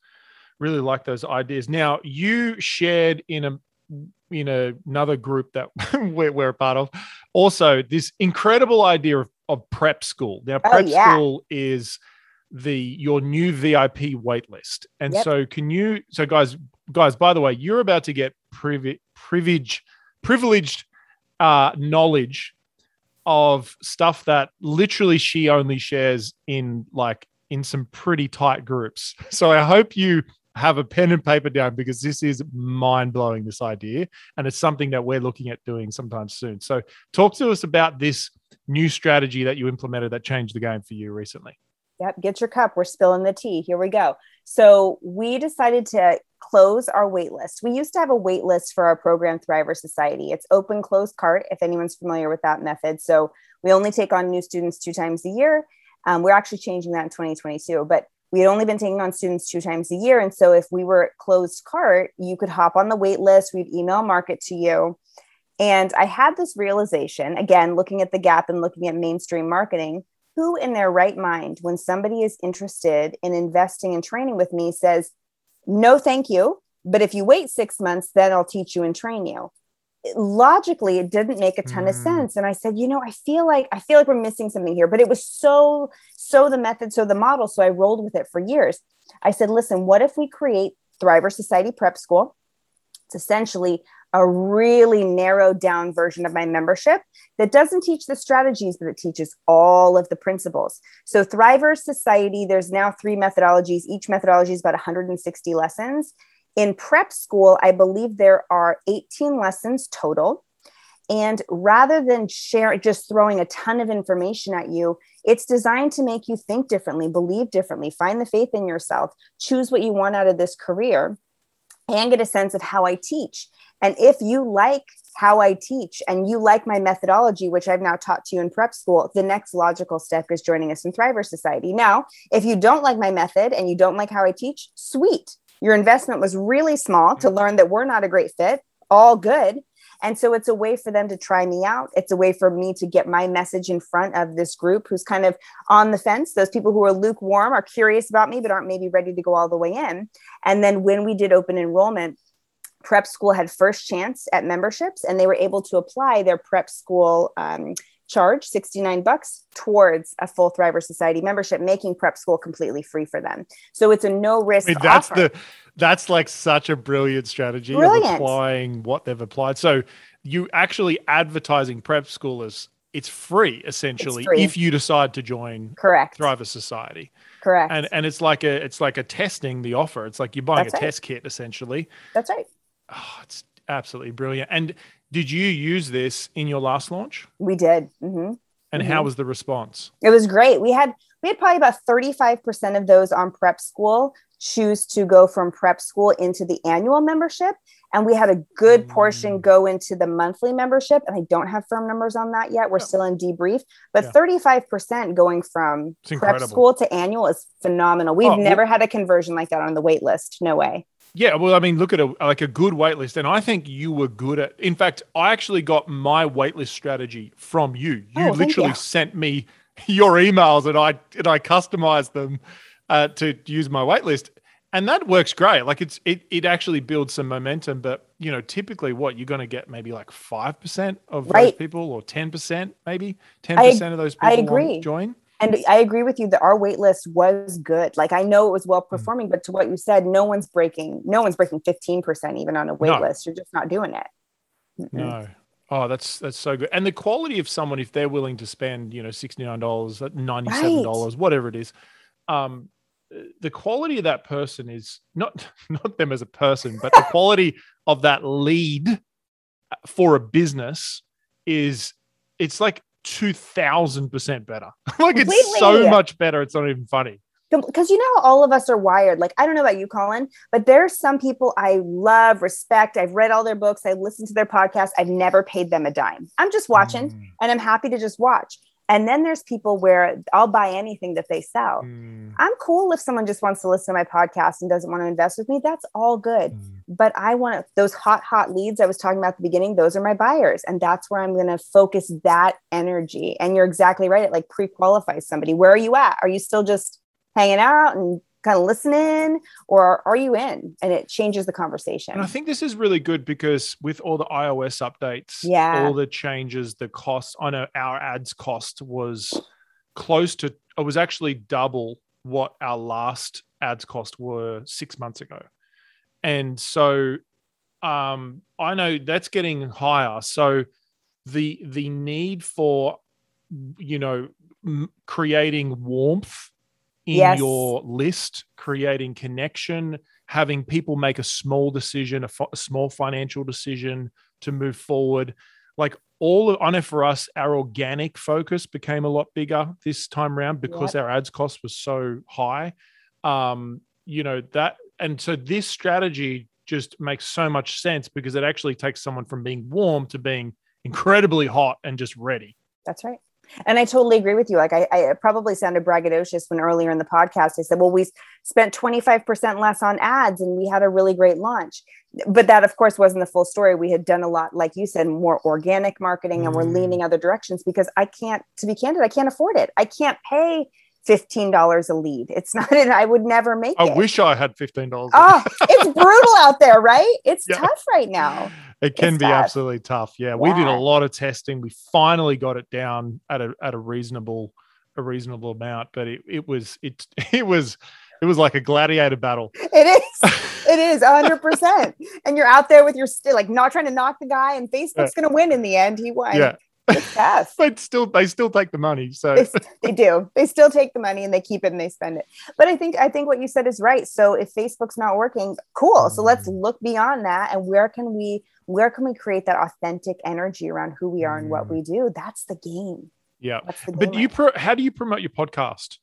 Really like those ideas. Now, you shared in a in a, another group that we're, we're, a part of, also this incredible idea of, of prep school. Now, oh, prep oh, yeah. school is the your new VIP waitlist, and yep. so can you? So, guys, guys, by the way, you're about to get privi- privilege, privileged uh, knowledge of stuff that literally she only shares in like in some pretty tight groups. So I hope you have a pen and paper down because this is mind blowing, this idea. And it's something that we're looking at doing sometime soon. So talk to us about this new strategy that you implemented that changed the game for you recently. Yep, get your cup. We're spilling the tea. Here we go. So we decided to close our wait list. We used to have a wait list for our program Thriver Society. It's open closed cart if anyone's familiar with that method. So we only take on new students two times a year um, we're actually changing that in 2022, but we had only been taking on students two times a year. And so if we were closed cart, you could hop on the wait list, we'd email market to you. And I had this realization again, looking at the gap and looking at mainstream marketing who in their right mind, when somebody is interested in investing and training with me, says, no, thank you. But if you wait six months, then I'll teach you and train you. Logically, it didn't make a ton mm. of sense. And I said, you know, I feel like I feel like we're missing something here. But it was so, so the method, so the model. So I rolled with it for years. I said, listen, what if we create Thriver Society Prep School? It's essentially a really narrowed down version of my membership that doesn't teach the strategies, but it teaches all of the principles. So, Thriver Society, there's now three methodologies. Each methodology is about 160 lessons. In prep school, I believe there are 18 lessons total. And rather than share just throwing a ton of information at you, it's designed to make you think differently, believe differently, find the faith in yourself, choose what you want out of this career, and get a sense of how I teach. And if you like how I teach and you like my methodology, which I've now taught to you in prep school, the next logical step is joining us in Thriver Society. Now, if you don't like my method and you don't like how I teach, sweet. Your investment was really small to learn that we're not a great fit. All good. And so it's a way for them to try me out. It's a way for me to get my message in front of this group who's kind of on the fence. Those people who are lukewarm are curious about me, but aren't maybe ready to go all the way in. And then when we did open enrollment, prep school had first chance at memberships and they were able to apply their prep school um, charge 69 bucks towards a full thriver society membership making prep school completely free for them so it's a no risk I mean, that's offer. the that's like such a brilliant strategy brilliant. of applying what they've applied so you actually advertising prep school as it's free essentially it's free. if you decide to join correct thriver society correct and and it's like a it's like a testing the offer it's like you're buying that's a right. test kit essentially that's right Oh, it's absolutely brilliant. And did you use this in your last launch? We did. Mm-hmm. And mm-hmm. how was the response? It was great. We had we had probably about 35% of those on prep school choose to go from prep school into the annual membership and we had a good portion mm. go into the monthly membership and i don't have firm numbers on that yet we're yeah. still in debrief but yeah. 35% going from prep school to annual is phenomenal we've oh, never well, had a conversion like that on the wait list no way yeah, well, I mean, look at a like a good waitlist, and I think you were good at. In fact, I actually got my waitlist strategy from you. You oh, literally you. sent me your emails, and I and I customized them uh, to use my waitlist, and that works great. Like it's it it actually builds some momentum. But you know, typically, what you're going to get maybe like five percent of right. those people, or ten percent, maybe ten percent of those people. I agree. Join and I agree with you that our wait list was good. Like I know it was well mm. performing, mm. but to what you said, no one's breaking, no one's breaking 15% even on a wait no. list. You're just not doing it. Mm-mm. No. Oh, that's that's so good. And the quality of someone, if they're willing to spend, you know, $69, $97, right. whatever it is, um, the quality of that person is not not them as a person, but the quality of that lead for a business is it's like 2000% better. like Completely. it's so much better. It's not even funny. Because you know all of us are wired. Like, I don't know about you, Colin, but there's some people I love, respect. I've read all their books, I listened to their podcasts. I've never paid them a dime. I'm just watching mm. and I'm happy to just watch. And then there's people where I'll buy anything that they sell. Mm. I'm cool if someone just wants to listen to my podcast and doesn't want to invest with me. That's all good. Mm. But I want those hot, hot leads I was talking about at the beginning, those are my buyers. And that's where I'm going to focus that energy. And you're exactly right. It like pre qualifies somebody. Where are you at? Are you still just hanging out and kind of listening or are you in? And it changes the conversation. And i think this is really good because with all the ios updates yeah. all the changes the cost i know our ads cost was close to it was actually double what our last ads cost were six months ago. And so um i know that's getting higher. So the the need for you know m- creating warmth in yes. your list, creating connection, having people make a small decision, a, a small financial decision to move forward. Like all of, I know for us, our organic focus became a lot bigger this time around because yep. our ads cost was so high. Um, you know, that, and so this strategy just makes so much sense because it actually takes someone from being warm to being incredibly hot and just ready. That's right. And I totally agree with you. Like I, I probably sounded braggadocious when earlier in the podcast I said, well, we spent 25% less on ads and we had a really great launch. But that of course wasn't the full story. We had done a lot, like you said, more organic marketing and we're mm. leaning other directions because I can't, to be candid, I can't afford it. I can't pay $15 a lead. It's not, and I would never make I it. wish I had $15. Oh, it's brutal out there, right? It's yeah. tough right now. It can it's be tough. absolutely tough. Yeah, yeah, We did a lot of testing. We finally got it down at a, at a reasonable, a reasonable amount, but it, it was, it, it was, it was like a gladiator battle. It is. It is hundred percent. And you're out there with your still like not trying to knock the guy and Facebook's yeah. going to win in the end. He won. Yeah. Yes. but still, they still take the money. So they, they, do. They still take the money and they keep it and they spend it. But I think I think what you said is right. So if Facebook's not working, cool. So let's mm. look beyond that and where can we where can we create that authentic energy around who we are and what mm. we do? That's the game. Yeah. The game but you pro- how do you promote your podcast?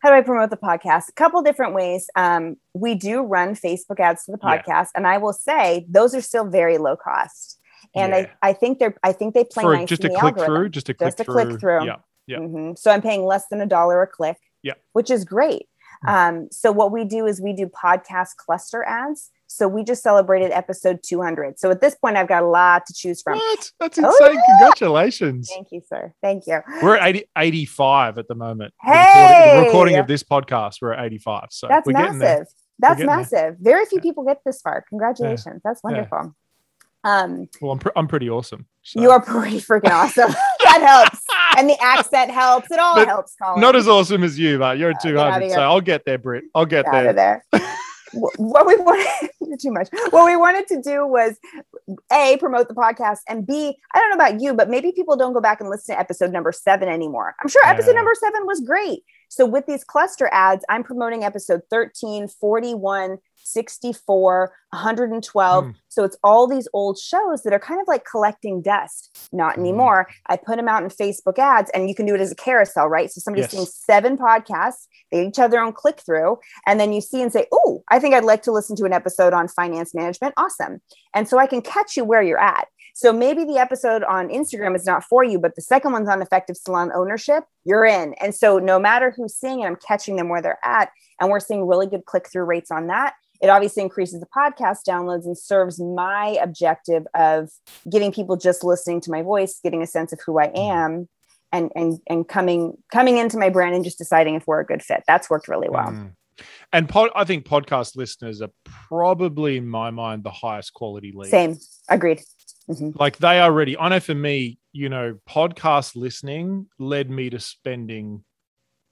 How do I promote the podcast? A couple different ways. Um, we do run Facebook ads to the podcast, yeah. and I will say those are still very low cost and yeah. I, I think they're I think they play For nice just a click algorithm. through, just a click just a through. click through. Yeah, yeah. Mm-hmm. So I'm paying less than a dollar a click. Yeah, which is great. Um, so what we do is we do podcast cluster ads. So we just celebrated episode 200. So at this point, I've got a lot to choose from. What? That's oh, insane! Oh, yeah. Congratulations. Thank you, sir. Thank you. We're at 80, 85 at the moment. Hey, the recording, the recording, of this podcast, we're at 85. So that's massive. That's massive. There. Very few people get this far. Congratulations. Yeah. That's wonderful. Um, well, I'm, pr- I'm pretty awesome. So. You are pretty freaking awesome. that helps. And the accent helps. It all but helps, Colin. Not as awesome as you, but you're at 200. So I'll get there, Britt. I'll get, get there. there. what we wanted too much. What we wanted to do was a promote the podcast and b I don't know about you, but maybe people don't go back and listen to episode number seven anymore. I'm sure episode yeah. number seven was great. So with these cluster ads, I'm promoting episode 13, 41, 64, 112. Mm. So it's all these old shows that are kind of like collecting dust. Not hmm. anymore. I put them out in Facebook ads and you can do it as a carousel, right? So somebody's yes. seeing seven podcasts, they each have their own click through, and then you see and say, Oh, I think I'd like to listen to an episode on finance management. Awesome. And so I can catch you where you're at. So maybe the episode on Instagram is not for you, but the second one's on effective salon ownership, you're in. And so no matter who's seeing it, I'm catching them where they're at. And we're seeing really good click through rates on that it obviously increases the podcast downloads and serves my objective of getting people just listening to my voice getting a sense of who i am and and and coming coming into my brand and just deciding if we're a good fit. That's worked really well. Mm. and pod, i think podcast listeners are probably in my mind the highest quality lead same. Agreed. Mm-hmm. like they are ready. I know for me you know podcast listening led me to spending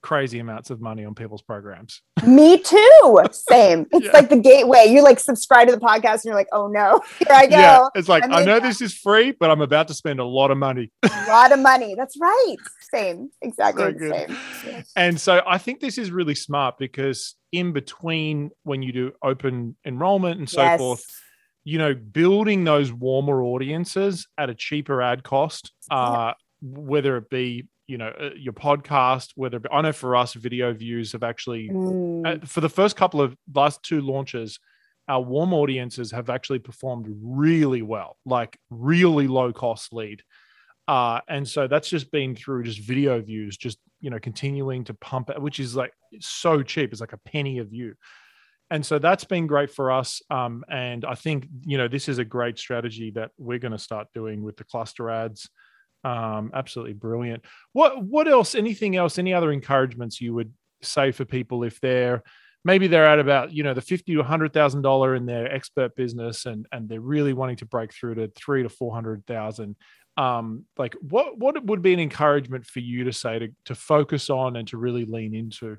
crazy amounts of money on people's programs. Me too. Same. It's yeah. like the gateway. You like subscribe to the podcast and you're like, oh no, here I go. Yeah, it's like, I know this is free, but I'm about to spend a lot of money. a lot of money. That's right. Same. Exactly same. Yes. And so I think this is really smart because in between when you do open enrollment and so yes. forth, you know, building those warmer audiences at a cheaper ad cost, uh, whether it be you know uh, your podcast whether i know for us video views have actually mm. uh, for the first couple of last two launches our warm audiences have actually performed really well like really low cost lead. Uh, and so that's just been through just video views just you know continuing to pump it which is like so cheap it's like a penny a view and so that's been great for us um, and i think you know this is a great strategy that we're going to start doing with the cluster ads um, absolutely brilliant. What what else? Anything else? Any other encouragements you would say for people if they're maybe they're at about you know the fifty to hundred thousand dollar in their expert business and and they're really wanting to break through to three to four hundred thousand. Um, like what what would be an encouragement for you to say to to focus on and to really lean into?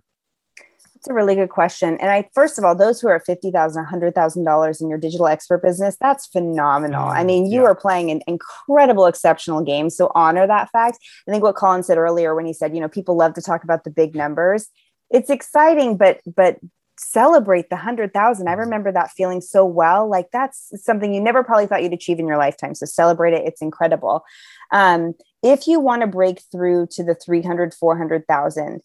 It's a really good question. And I, first of all, those who are at $50,000, $100,000 in your digital expert business, that's phenomenal. I mm, mean, you yeah. are playing an incredible, exceptional game. So honor that fact. I think what Colin said earlier when he said, you know, people love to talk about the big numbers. It's exciting, but, but celebrate the 100,000. I mm. remember that feeling so well. Like that's something you never probably thought you'd achieve in your lifetime. So celebrate it. It's incredible. Um, if you want to break through to the 300, 400,000,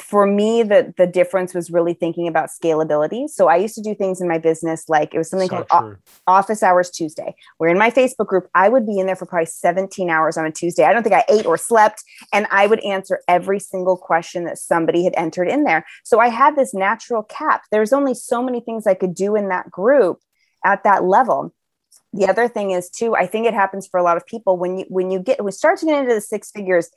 for me the the difference was really thinking about scalability. So i used to do things in my business like it was something so called o- office hours tuesday. Where in my facebook group. I would be in there for probably 17 hours on a tuesday. I don't think i ate or slept and i would answer every single question that somebody had entered in there. So i had this natural cap. There's only so many things i could do in that group at that level. The other thing is too i think it happens for a lot of people. When you when you get when start to get into the six figures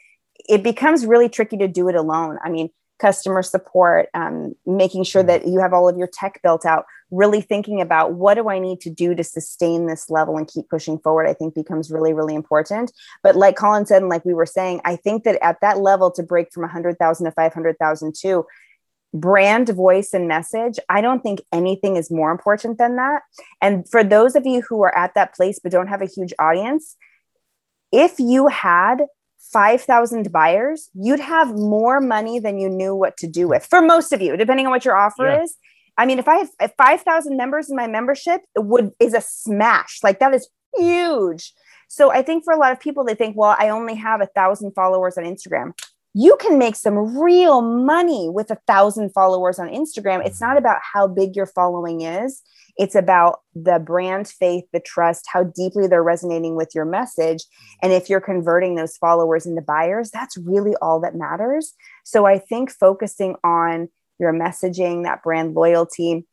it becomes really tricky to do it alone. I mean customer support, um, making sure that you have all of your tech built out, really thinking about what do I need to do to sustain this level and keep pushing forward, I think becomes really, really important. But like Colin said, and like we were saying, I think that at that level to break from 100,000 to 500,000 to brand voice and message i don't think anything is more important than that and for those of you who are at that place but don't have a huge audience if you had 5,000 buyers, you'd have more money than you knew what to do with for most of you, depending on what your offer yeah. is. I mean, if I have 5,000 members in my membership, it would is a smash. Like that is huge. So I think for a lot of people, they think, well, I only have a thousand followers on Instagram. You can make some real money with a thousand followers on Instagram. It's not about how big your following is. It's about the brand faith, the trust, how deeply they're resonating with your message. Mm. And if you're converting those followers into buyers, that's really all that matters. So I think focusing on your messaging, that brand loyalty,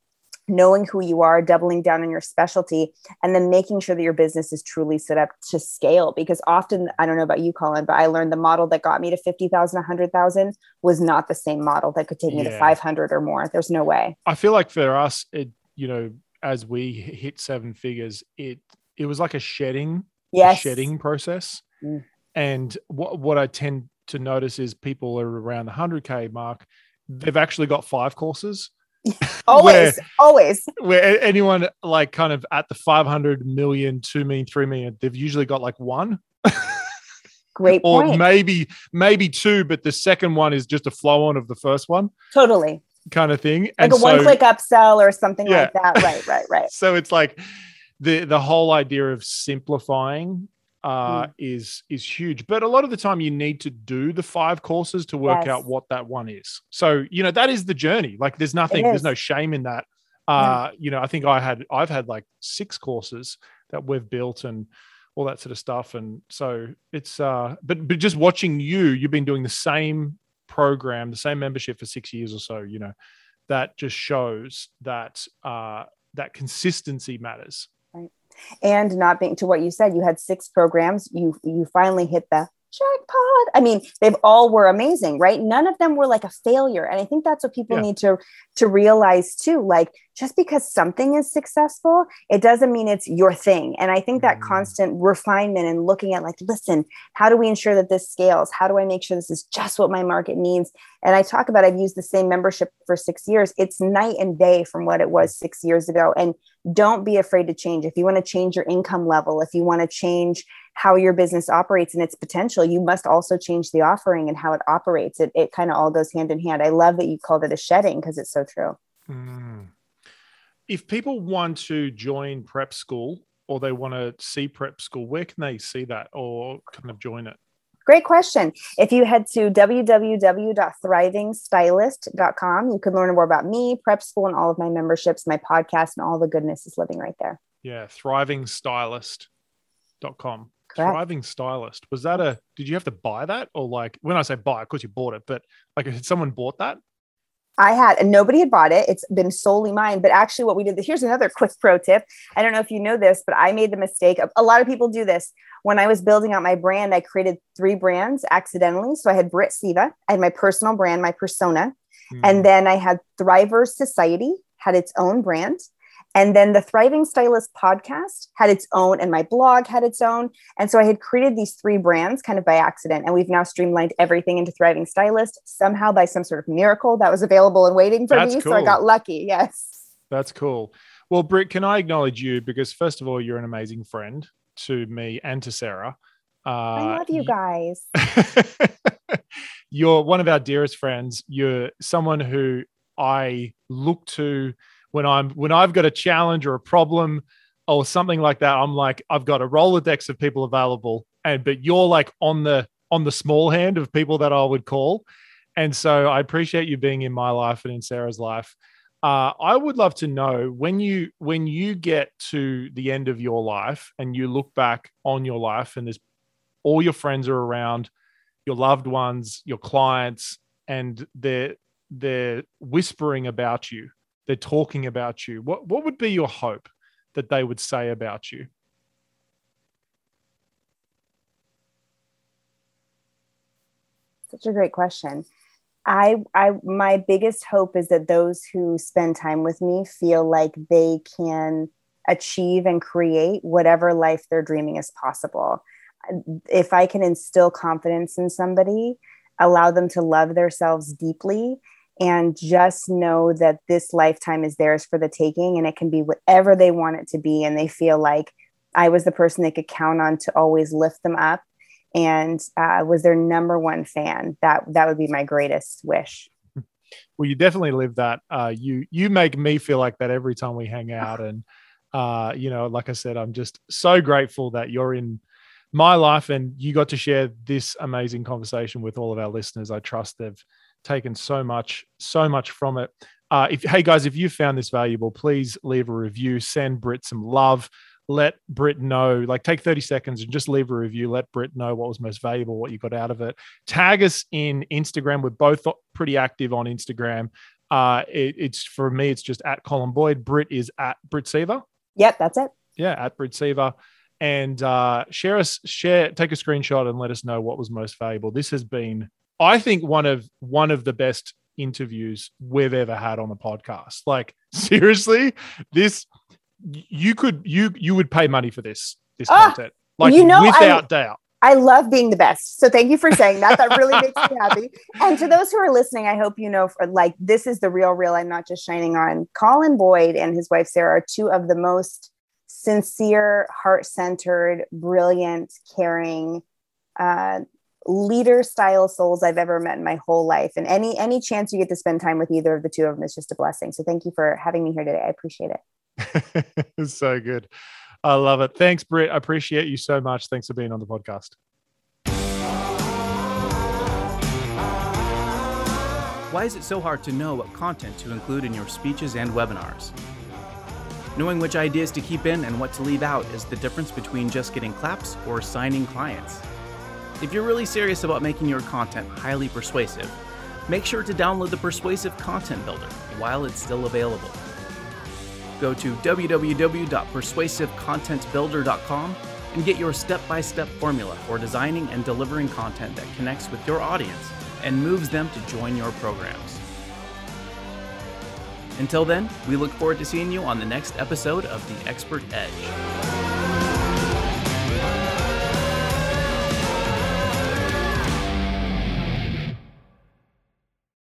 knowing who you are, doubling down on your specialty, and then making sure that your business is truly set up to scale. Because often, I don't know about you, Colin, but I learned the model that got me to 50,000, 100,000 was not the same model that could take me yeah. to 500 or more. There's no way. I feel like for us, it, you know, as we hit seven figures, it it was like a shedding, yes. a shedding process. Mm. And what what I tend to notice is people are around the hundred k mark. They've actually got five courses. always, where, always. Where anyone like kind of at the 500 million, 2 million, 3 million, they've usually got like one. Great point. Or maybe maybe two, but the second one is just a flow on of the first one. Totally kind of thing. Like and a so, one click upsell or something yeah. like that. Right, right, right. so it's like the the whole idea of simplifying uh, mm. is is huge. But a lot of the time, you need to do the five courses to work yes. out what that one is. So you know that is the journey. Like there's nothing, there's no shame in that. Uh. You know, I think I had I've had like six courses that we've built and all that sort of stuff. And so it's uh, but but just watching you, you've been doing the same program, the same membership for six years or so, you know, that just shows that uh, that consistency matters. Right. And not being to what you said, you had six programs. You you finally hit the jackpot. I mean, they've all were amazing, right? None of them were like a failure. And I think that's what people yeah. need to to realize too. Like just because something is successful, it doesn't mean it's your thing. And I think that mm. constant refinement and looking at like, listen, how do we ensure that this scales? How do I make sure this is just what my market needs? And I talk about I've used the same membership for 6 years. It's night and day from what it was 6 years ago and don't be afraid to change. If you want to change your income level, if you want to change how your business operates and its potential, you must also change the offering and how it operates. It, it kind of all goes hand in hand. I love that you called it a shedding because it's so true. Mm. If people want to join prep school or they want to see prep school, where can they see that or kind of join it? Great question. If you head to www.thrivingstylist.com, you can learn more about me, prep school, and all of my memberships, my podcast, and all the goodness is living right there. Yeah, thrivingstylist.com. Thriving Stylist. Was that a, did you have to buy that? Or like, when I say buy, of course you bought it, but like, had someone bought that? I had, and nobody had bought it. It's been solely mine. But actually, what we did, here's another quick pro tip. I don't know if you know this, but I made the mistake. Of, a lot of people do this. When I was building out my brand, I created three brands accidentally. So I had Britt Seva, I had my personal brand, my persona. Mm. And then I had Thrivers Society, had its own brand. And then the Thriving Stylist podcast had its own, and my blog had its own. And so I had created these three brands kind of by accident. And we've now streamlined everything into Thriving Stylist somehow by some sort of miracle that was available and waiting for That's me. Cool. So I got lucky. Yes. That's cool. Well, Britt, can I acknowledge you? Because, first of all, you're an amazing friend to me and to Sarah. Uh, I love you guys. you're one of our dearest friends. You're someone who I look to when I'm when I've got a challenge or a problem or something like that, I'm like, I've got a Rolodex of people available. And but you're like on the on the small hand of people that I would call. And so I appreciate you being in my life and in Sarah's life. Uh, I would love to know when you when you get to the end of your life and you look back on your life and there's all your friends are around, your loved ones, your clients, and they're they're whispering about you, they're talking about you. What what would be your hope that they would say about you? Such a great question. I, I, my biggest hope is that those who spend time with me feel like they can achieve and create whatever life they're dreaming is possible. If I can instill confidence in somebody, allow them to love themselves deeply, and just know that this lifetime is theirs for the taking and it can be whatever they want it to be. And they feel like I was the person they could count on to always lift them up and uh, was their number one fan. That that would be my greatest wish. Well, you definitely live that. Uh, you you make me feel like that every time we hang out, and uh, you know, like I said, I'm just so grateful that you're in my life and you got to share this amazing conversation with all of our listeners. I trust they've taken so much so much from it. Uh, if hey guys, if you found this valuable, please leave a review. Send Britt some love let Britt know, like take 30 seconds and just leave a review. Let Britt know what was most valuable, what you got out of it. Tag us in Instagram. We're both pretty active on Instagram. Uh, it, it's for me, it's just at Colin Boyd. Britt is at Britt Seva. Yep, that's it. Yeah, at Britt Seva. And uh, share us, share, take a screenshot and let us know what was most valuable. This has been, I think, one of one of the best interviews we've ever had on the podcast. Like seriously, this you could you you would pay money for this this ah, content like you know without I, doubt I love being the best. So thank you for saying that. That really makes me happy. And to those who are listening, I hope you know for, like this is the real real. I'm not just shining on. Colin Boyd and his wife Sarah are two of the most sincere, heart-centered, brilliant, caring, uh, leader style souls I've ever met in my whole life. And any any chance you get to spend time with either of the two of them is just a blessing. So thank you for having me here today. I appreciate it. so good. I love it. Thanks, Britt. I appreciate you so much. Thanks for being on the podcast. Why is it so hard to know what content to include in your speeches and webinars? Knowing which ideas to keep in and what to leave out is the difference between just getting claps or signing clients. If you're really serious about making your content highly persuasive, make sure to download the Persuasive Content Builder while it's still available go to www.persuasivecontentbuilder.com and get your step by step formula for designing and delivering content that connects with your audience and moves them to join your programs. Until then, we look forward to seeing you on the next episode of The Expert Edge.